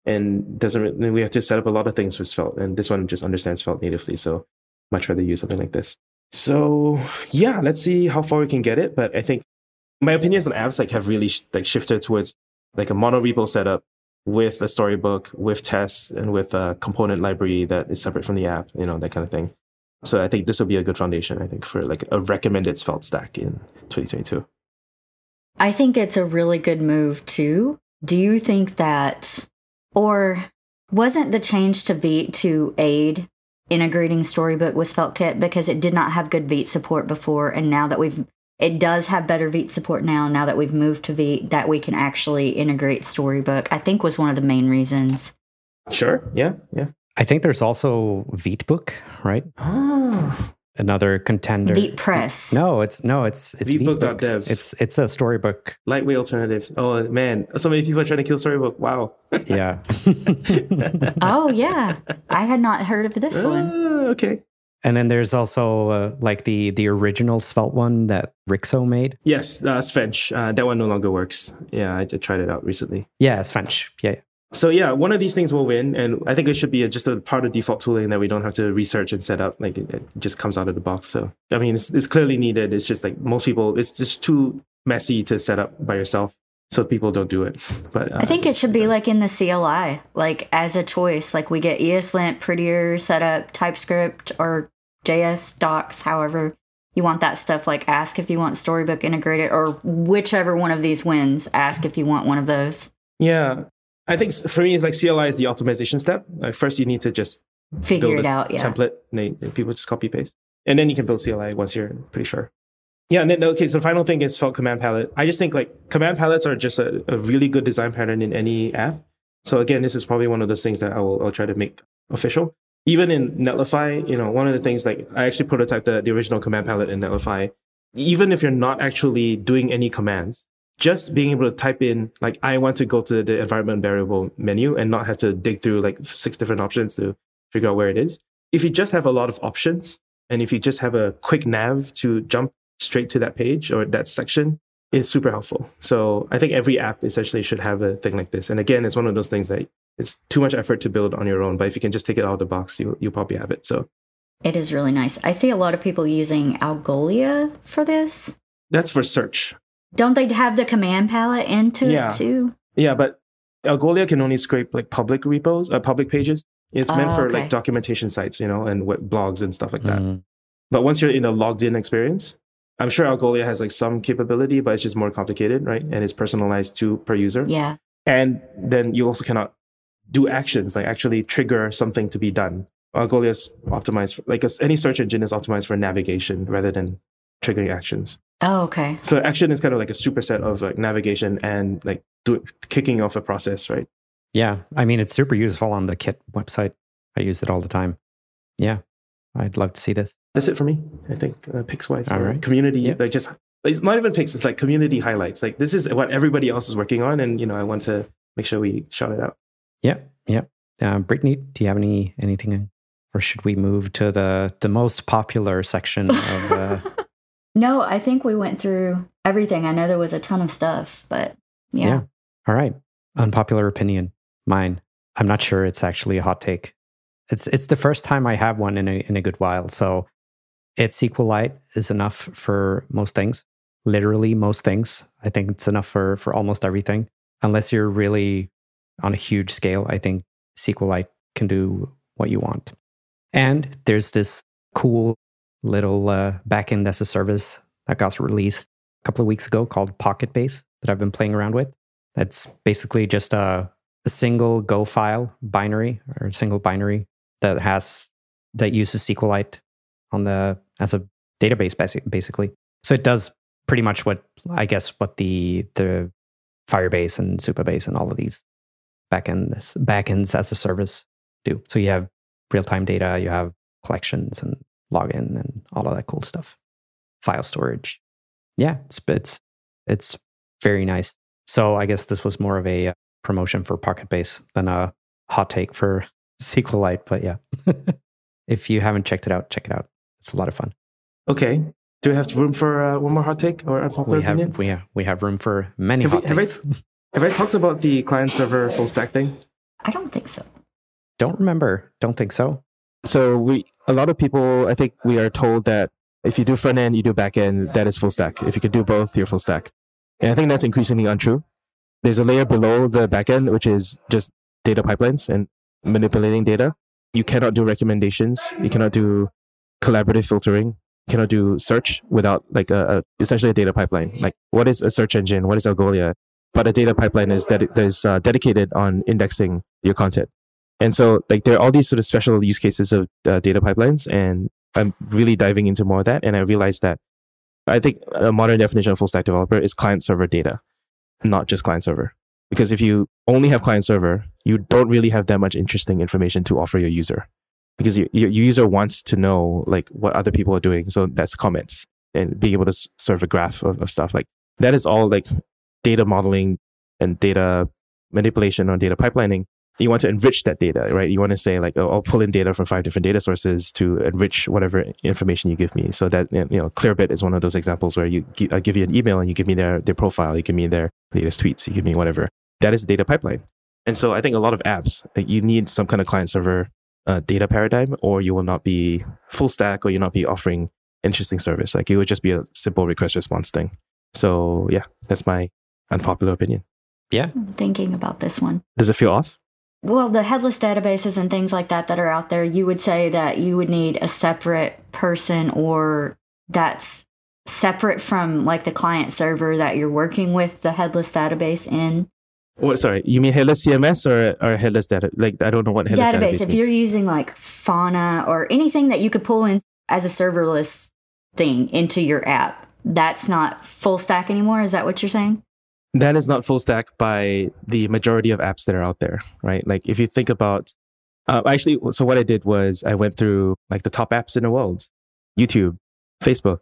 and doesn't. Re- we have to set up a lot of things with Svelte, and this one just understands Svelte natively. So much rather use something like this. So yeah, let's see how far we can get it. But I think my opinions on apps like have really sh- like shifted towards like a mono repo setup with a storybook, with tests, and with a component library that is separate from the app, you know, that kind of thing. So I think this will be a good foundation, I think, for like a recommended Svelte stack in 2022. I think it's a really good move too. Do you think that, or wasn't the change to Vite to aid integrating Storybook with SvelteKit because it did not have good Vite support before, and now that we've it does have better Vite support now. Now that we've moved to Vite, that we can actually integrate Storybook. I think was one of the main reasons. Sure. Yeah. Yeah. I think there's also Vitebook, right? Oh. Another contender. VitePress. No, it's no, it's it's Vitebook.dev. Vitebook. It's it's a storybook. Lightweight alternative. Oh man, so many people are trying to kill Storybook. Wow. (laughs) Yeah. (laughs) Oh yeah, I had not heard of this one. Ah, okay. and then there's also uh, like the the original Svelte one that Rixo made. Yes, uh, Svench. Uh, that one no longer works. Yeah, I, I tried it out recently. Yeah, Svench. Yeah. So yeah, one of these things will win, and I think it should be a, just a part of default tooling that we don't have to research and set up. Like it, it just comes out of the box. So I mean, it's, it's clearly needed. It's just like most people, it's just too messy to set up by yourself, so people don't do it. But uh, I think it should be like in the CLI, like as a choice. Like we get ESLint, prettier setup, TypeScript, or JS docs, however you want that stuff. Like ask if you want Storybook integrated, or whichever one of these wins, ask if you want one of those. yeah, I think for me, it's like CLI is the optimization step. Like first, you need to just Figure build it out. Yeah. template, and they, and people just copy paste, and then you can build CLI once you're pretty sure. Yeah, and then okay, so the final thing is Svelte command palette. I just think like command palettes are just a, a really good design pattern in any app. So again, this is probably one of those things that I will I'll try to make official. Even in Netlify, you know, one of the things like I actually prototyped the, the original command palette in Netlify. Even if you're not actually doing any commands, just being able to type in like I want to go to the environment variable menu and not have to dig through like six different options to figure out where it is. If you just have a lot of options and if you just have a quick nav to jump straight to that page or that section, it's super helpful. So I think every app essentially should have a thing like this. And again, it's one of those things that it's too much effort to build on your own. But if you can just take it out of the box, you you'll probably have it. So It is really nice. I see a lot of people using Algolia for this. that's for search. Don't they have the command palette into Yeah. it too? Yeah, but Algolia can only scrape like public repos, uh, public pages. It's meant Oh, for okay. like documentation sites, you know, and web blogs and stuff like that. Mhm. But once you're in a logged in experience, I'm sure Algolia has like some capability, but it's just more complicated, right? And it's personalized to per user. Yeah. And then you also cannot do actions, like actually trigger something to be done. Algolia is optimized, for, like a- any search engine is optimized for navigation rather than triggering actions. Oh, okay. So action is kind of like a superset of like navigation and like do, kicking off a process, right? Yeah. I mean, it's super useful on the Kit website. I use it all the time. Yeah. I'd love to see this. That's it for me. I think uh, picks wise. All Uh. Community, Yep. like just it's not even picks. It's like community highlights. Like this is what everybody else is working on, and you know I want to make sure we shout it out. Yeah. Yeah. Uh, Brittany, do you have any anything, or should we move to the the most popular section of? Uh, (laughs) no, I think we went through everything. I know there was a ton of stuff, but yeah. Yeah. All right. Unpopular opinion. Mine. I'm not sure it's actually a hot take. It's it's the first time I have one in a in a good while. So it's SQLite is enough for most things. Literally most things. I think it's enough for for almost everything. unless you're really on a huge scale, I think SQLite can do what you want. And there's this cool little uh, backend as a service that got released a couple of weeks ago called PocketBase that I've been playing around with. That's basically just a, a single Go file binary or single binary that has that uses SQLite on the as a database basically. So it does pretty much what I guess what the the Firebase and Supabase and all of these backends backends as a service do. So you have real time data, you have collections and login and all of that cool stuff. File storage. Yeah, it's it's it's very nice. So I guess this was more of a uh, promotion for PocketBase than a hot take for (laughs) SQLite. But yeah, (laughs) if you haven't checked it out, check it out. It's a lot of fun. Okay. Do we have room for uh, one more hot take or unpopular we have, opinion? We have, we have room for many have hot we, takes. Have I, have I talked about the client server full stack thing? I don't think so. Don't remember. Don't think so. So we a lot of people I think we are told that if you do front end, you do back end, that is full stack. If you can do both, you're full stack. And I think that's increasingly untrue. There's a layer below the back end, which is just data pipelines and manipulating data. You cannot do recommendations. You cannot do collaborative filtering cannot do search without like a, a, essentially a data pipeline. Like what is a search engine? What is Algolia? But a data pipeline is that is uh, dedicated on indexing your content. And so like there are all these sort of special use cases of uh, data pipelines, and I'm really diving into more of that. And I realized that I think a modern definition of full stack developer is client server data, not just client server. Because if you only have client server, you don't really have that much interesting information to offer your user because your, user wants to know like what other people are doing. So that's comments and being able to serve a graph of, of stuff like that is all like data modeling and data manipulation or data pipelining. You want to enrich that data, right? You want to say like, oh, I'll pull in data from five different data sources to enrich whatever information you give me. So that you know, Clearbit is one of those examples where you I give you an email and you give me their their profile, you give me their latest tweets, you give me whatever. That is data pipeline. And so I think a lot of apps, you need some kind of client server uh, data paradigm, or you will not be full stack, or you'll not be offering interesting service. Like it would just be a simple request response thing. So yeah, that's my unpopular opinion. Yeah, I'm thinking about this one. Does it feel off? Well, the headless databases and things like that that are out there, you would say that you would need a separate person or that's separate from like the client server that you're working with the headless database in what? Sorry, you mean headless CMS or or headless data? Like I don't know what headless database. database if means. you're using like Fauna or anything that you could pull in as a serverless thing into your app, that's not full stack anymore. Is that what you're saying? That is not full stack by the majority of apps that are out there, right? Like if you think about, uh, actually, so what I did was I went through like the top apps in the world, YouTube, Facebook,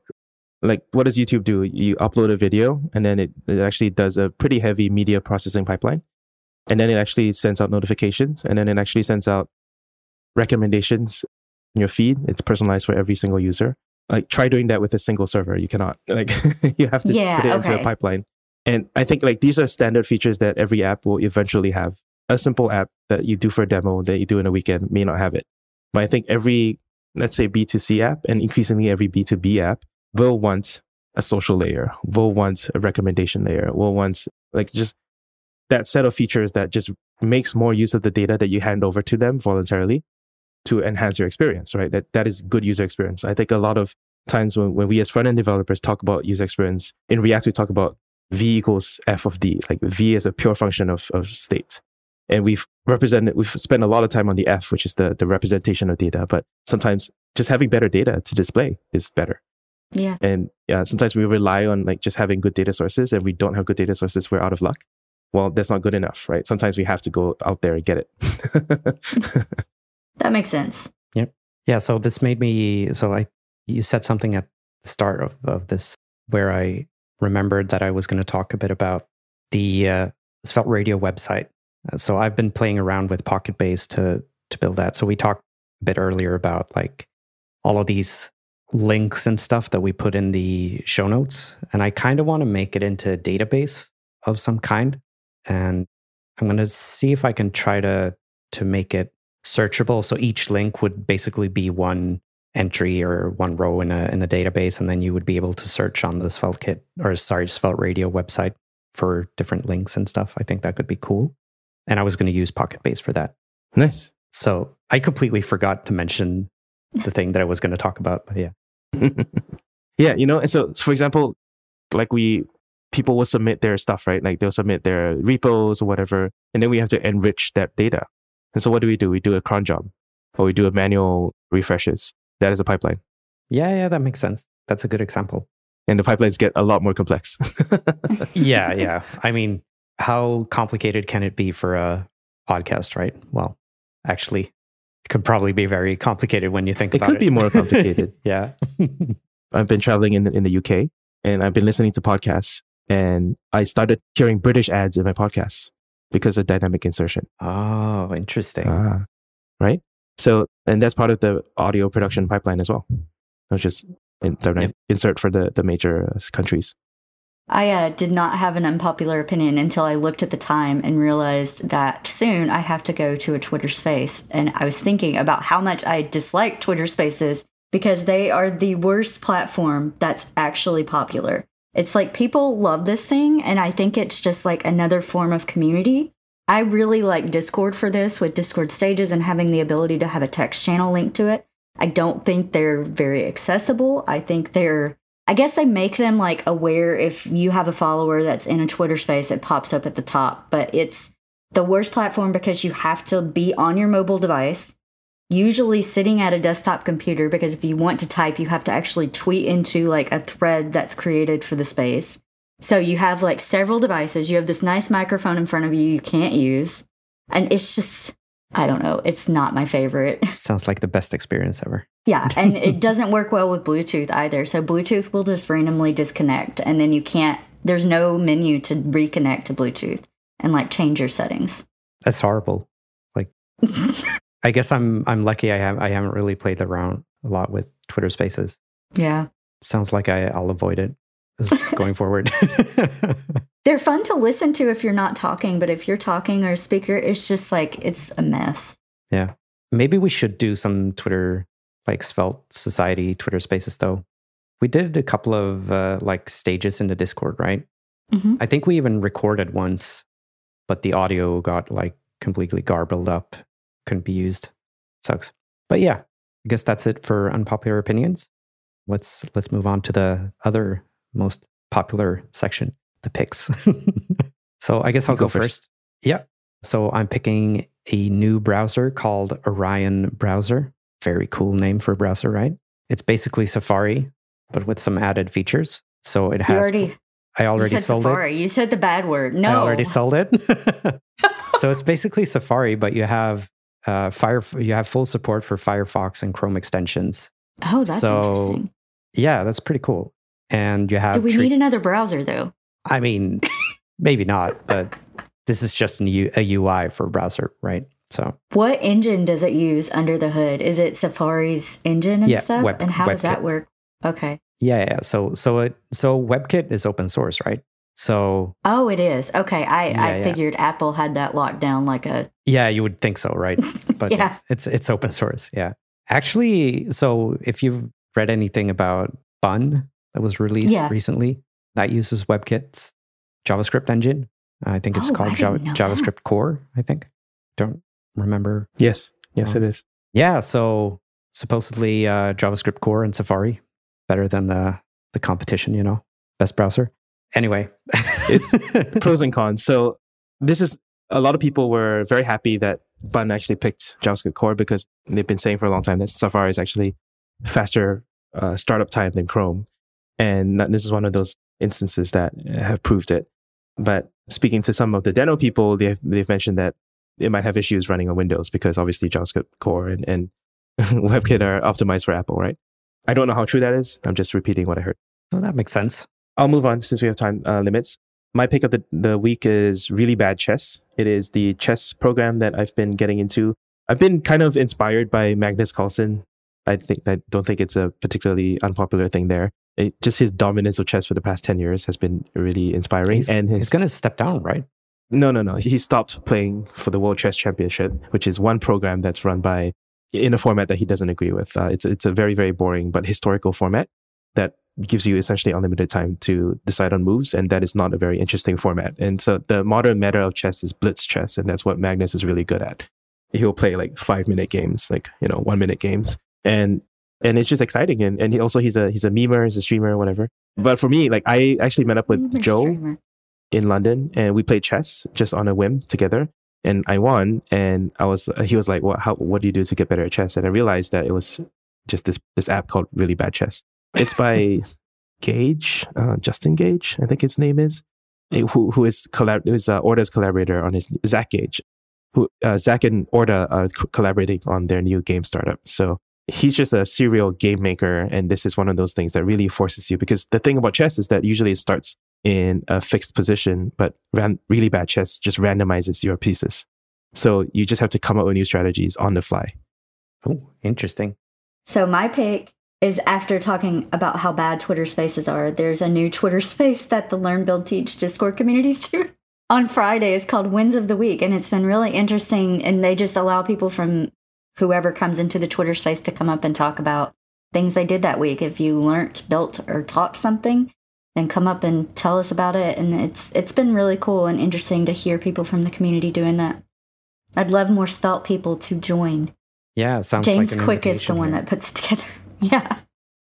like what does youtube do? You upload a video and then it, it actually does a pretty heavy media processing pipeline. And then it actually sends out notifications and then it actually sends out recommendations in your feed. It's personalized for every single user. Like try doing that with a single server. You cannot like (laughs) you have to yeah, put it okay. into a pipeline and i think like these are standard features that every app will eventually have a simple app that you do for a demo that you do in a weekend may not have it but i think every let's say b2c app and increasingly every b2b app will want a social layer, will want a recommendation layer, will want like just that set of features that just makes more use of the data that you hand over to them voluntarily to enhance your experience, right? That that is good user experience. I think a lot of times when, when we as front end developers talk about user experience, in React we talk about V equals F of D, like V is a pure function of, of state. And we've represented, we've spent a lot of time on the F, which is the, the representation of data, but sometimes just having better data to display is better. Yeah. And yeah, sometimes we rely on like just having good data sources and we don't have good data sources, we're out of luck. Well, that's not good enough, right? Sometimes we have to go out there and get it. (laughs) that makes sense. Yep. Yeah. So this made me, so I, you said something at the start of, of this where I remembered that I was going to talk a bit about the uh, Svelte Radio website. Uh, so I've been playing around with PocketBase to, to build that. So we talked a bit earlier about like all of these links and stuff that we put in the show notes. And I kind of want to make it into a database of some kind. And I'm going to see if I can try to to make it searchable. So each link would basically be one entry or one row in a in a database, and then you would be able to search on the SvelteKit or sorry, Svelte Radio website for different links and stuff. I think that could be cool. And I was going to use PocketBase for that. Nice. So I completely forgot to mention the thing that I was going to talk about. But yeah. (laughs) yeah, you know, and so for example, like we people will submit their stuff, right? Like they'll submit their repos or whatever, and then we have to enrich that data. And so what do we do? We do a cron job or we do a manual refreshes. That is a pipeline. Yeah, yeah, that makes sense. That's a good example. And the pipelines get a lot more complex. (laughs) (laughs) yeah, yeah. I mean, how complicated can it be for a podcast, right? Well, actually, it could probably be very complicated when you think it about it. it. Could be more complicated. (laughs) yeah. I've been traveling in in the UK and I've been listening to podcasts and I started hearing British ads in my podcasts because of dynamic insertion. oh, interesting. Ah, right. So, and that's part of the audio production pipeline as well. Not just in, the Yep. insert for the the major uh, countries. I uh, did not have an unpopular opinion until I looked at the time and realized that soon I have to go to a Twitter space. And I was thinking about how much I dislike Twitter spaces because they are the worst platform that's actually popular. It's like people love this thing, and I think it's just like another form of community. I really like Discord for this with Discord stages and having the ability to have a text channel linked to it. I don't think they're very accessible. I think they're I guess they make them like aware if you have a follower that's in a Twitter space, it pops up at the top. But it's the worst platform because you have to be on your mobile device, usually sitting at a desktop computer, because if you want to type, you have to actually tweet into like a thread that's created for the space. So you have like several devices. You have this nice microphone in front of you you can't use. And it's just, I don't know, it's not my favorite. (laughs) Sounds like the best experience ever. Yeah, and it (laughs) doesn't work well with Bluetooth either. So Bluetooth will just randomly disconnect, and then you can't. There's no menu to reconnect to Bluetooth and like change your settings. That's horrible. Like, (laughs) I guess I'm I'm lucky. I have I haven't really played around a lot with Twitter Spaces. yeah, Sounds like I, I'll avoid it going forward. (laughs) they're fun to listen to if you're not talking, but if you're talking or a speaker, it's just like it's a mess. yeah, maybe we should do some Twitter like Svelte Society Twitter Spaces though. We did a couple of uh, like stages in the Discord, right? Mhm. I think we even recorded once, but the audio got like completely garbled up, couldn't be used. Sucks. But yeah, I guess that's it for unpopular opinions. Let's let's move on to the other most popular section, the picks. (laughs) so I guess I'll go go, first. Yeah. So I'm picking a new browser called Orion Browser. Very cool name for a browser, right? It's basically Safari, but with some added features. So it You has. already, I you already said sold it. Safari. You said the bad word. No, I already sold it. (laughs) (laughs) so it's basically Safari, but you have uh, Fire. You have full support for Firefox and Chrome extensions. Oh, that's So, interesting. Yeah, that's pretty cool. And you have. Do we tre- need another browser though? I mean, maybe not, but this is just an U- a UI for a browser, right? So What engine does it use under the hood? Is it Safari's engine and Yeah, stuff? Web- and how does that work? Okay. yeah, yeah. So so it so WebKit is open source, right? So Oh, it is. Okay. I, Yeah, I yeah. figured Apple had that locked down like a. Yeah, you would think so, right? (laughs) But Yeah. it's it's open source. Yeah, actually, so if you've read anything about Bun that was released Yeah. recently, that uses WebKit's JavaScript engine. I think it's Oh, called Java, know that. JavaScript Core. I think. Don't remember. Yes, yes, Oh. it is. Yeah, so supposedly uh, JavaScript Core and Safari better than the the competition. You know, best browser. Anyway, It's (laughs) Pros and cons. So this is a lot of people were very happy that Bun actually picked JavaScript Core because they've been saying for a long time that Safari is actually faster uh, startup time than Chrome, and this is one of those instances that have proved it. But speaking to some of the Deno people, they've they've mentioned that it might have issues running on Windows because obviously JavaScript Core and, and (laughs) WebKit are optimized for Apple, right? I don't know how true that is. I'm just repeating what I heard. well, that makes sense. I'll move on since we have time uh, limits. My pick of the, the week is Really Bad Chess. It is the chess program that I've been getting into. I've been kind of inspired by Magnus Carlsen. I think I don't think it's a particularly unpopular thing there. It, just his dominance of chess for the past 10 years has been really inspiring. He's, and his he's going to step down, right? no, no, no. He stopped playing for the World Chess Championship, which is one program that's run by in a format that he doesn't agree with. Uh, it's it's a very very boring but historical format that gives you essentially unlimited time to decide on moves, and that is not a very interesting format. And so the modern meta of chess is blitz chess, and that's what Magnus is really good at. He'll play like five minute games, like you know one minute games, and and it's just exciting. And and he also he's a he's a memer, he's a streamer, whatever. But for me, like I actually met up with Memer Joe streamer. in London, and we played chess just on a whim together. And I won, and I was he was like, "What? How? What do you do to get better at chess?" And I realized that it was just this this app called Really Bad Chess. It's by (laughs) Gage, uh, Justin Gage, I think his name is, eh, who who is collab who is uh, Orta's collaborator on his Zach Gage, who uh, Zach and Orda are co- collaborating on their new game startup. So he's just a serial game maker, and this is one of those things that really forces you because the thing about chess is that usually it starts in a fixed position, but ran, really bad chess just randomizes your pieces. So you just have to come up with new strategies on the fly. Oh, interesting. So my pick is after talking about how bad Twitter spaces are, there's a new Twitter (laughs) space that the Learn Build Teach Discord communities do (laughs) on Friday. It's called Wins of the Week. And it's been really interesting. And they just allow people from whoever comes into the Twitter space to come up and talk about things they did that week. If you learnt, built, or taught something, then come up and tell us about it. And it's it's been really cool and interesting to hear people from the community doing that. I'd love more Svelte people to join. Yeah, sounds James like Quick is the one here. that puts it together. (laughs) Yeah.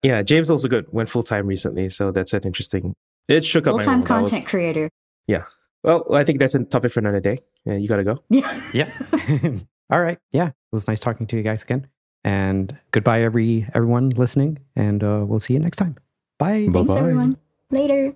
Yeah, James also good went full time recently, so that's an interesting. It shook up Full my time. I was- content creator. Yeah. Well, I think that's a topic for another day. Yeah, you gotta go. (laughs) Yeah. Yeah. (laughs) All right. Yeah, was nice talking to you guys again. And goodbye, every everyone listening. And uh, we'll see you next time. Bye. Bye. Thanks, Bye-bye. everyone. Later.